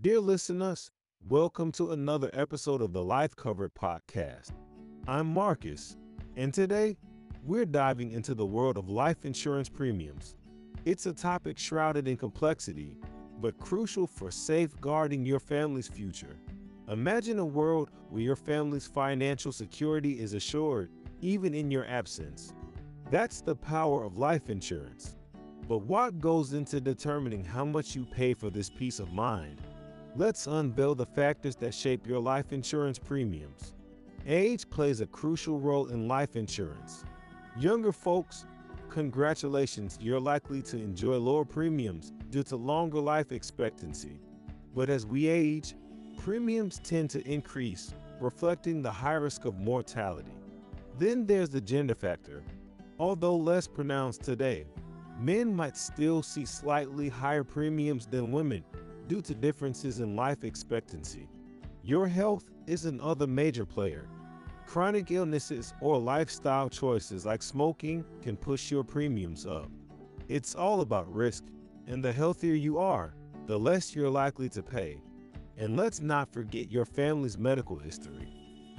Dear listeners, welcome to another episode of the Life Covered Podcast. I'm Marcus, and today we're diving into the world of life insurance premiums. It's a topic shrouded in complexity, but crucial for safeguarding your family's future. Imagine a world where your family's financial security is assured even in your absence. That's the power of life insurance. But what goes into determining how much you pay for this peace of mind? Let's unveil the factors that shape your life insurance premiums. Age plays a crucial role in life insurance. Younger folks, congratulations, you're likely to enjoy lower premiums due to longer life expectancy. But as we age, premiums tend to increase, reflecting the high risk of mortality. Then there's the gender factor. Although less pronounced today, men might still see slightly higher premiums than women due to differences in life expectancy. Your health is another major player. Chronic illnesses or lifestyle choices like smoking can push your premiums up. It's all about risk, and the healthier you are, the less you're likely to pay. And let's not forget your family's medical history.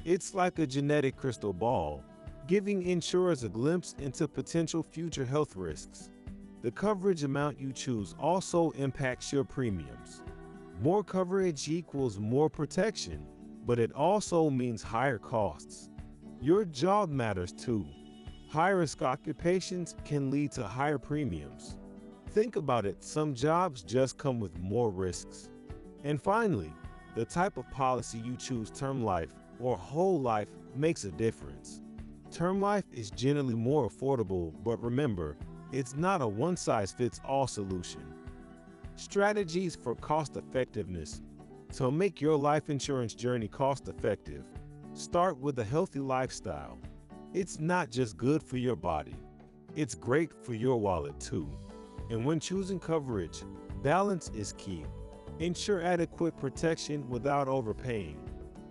It's like a genetic crystal ball, giving insurers a glimpse into potential future health risks. The coverage amount you choose also impacts your premiums. More coverage equals more protection, but it also means higher costs. Your job matters too. High risk occupations can lead to higher premiums. Think about it, some jobs just come with more risks. And finally, the type of policy you choose term life or whole life makes a difference. Term life is generally more affordable, but remember, it's not a one size fits all solution. Strategies for cost effectiveness. To make your life insurance journey cost effective, start with a healthy lifestyle. It's not just good for your body, it's great for your wallet too. And when choosing coverage, balance is key. Ensure adequate protection without overpaying.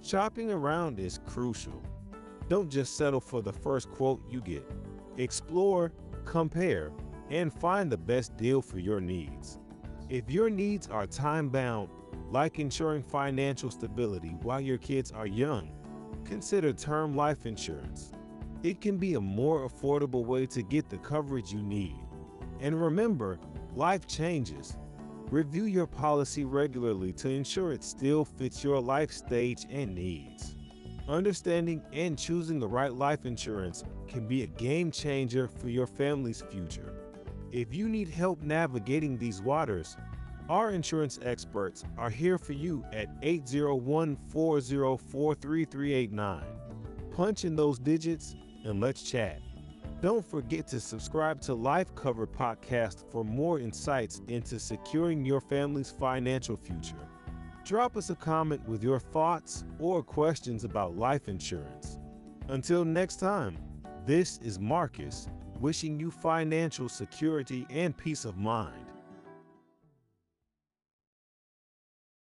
Shopping around is crucial. Don't just settle for the first quote you get. Explore, compare, and find the best deal for your needs. If your needs are time bound, like ensuring financial stability while your kids are young, consider term life insurance. It can be a more affordable way to get the coverage you need. And remember, life changes. Review your policy regularly to ensure it still fits your life stage and needs. Understanding and choosing the right life insurance can be a game changer for your family's future. If you need help navigating these waters, our insurance experts are here for you at 801 404 3389. Punch in those digits and let's chat. Don't forget to subscribe to Life Covered Podcast for more insights into securing your family's financial future. Drop us a comment with your thoughts or questions about life insurance. Until next time, this is Marcus wishing you financial security and peace of mind.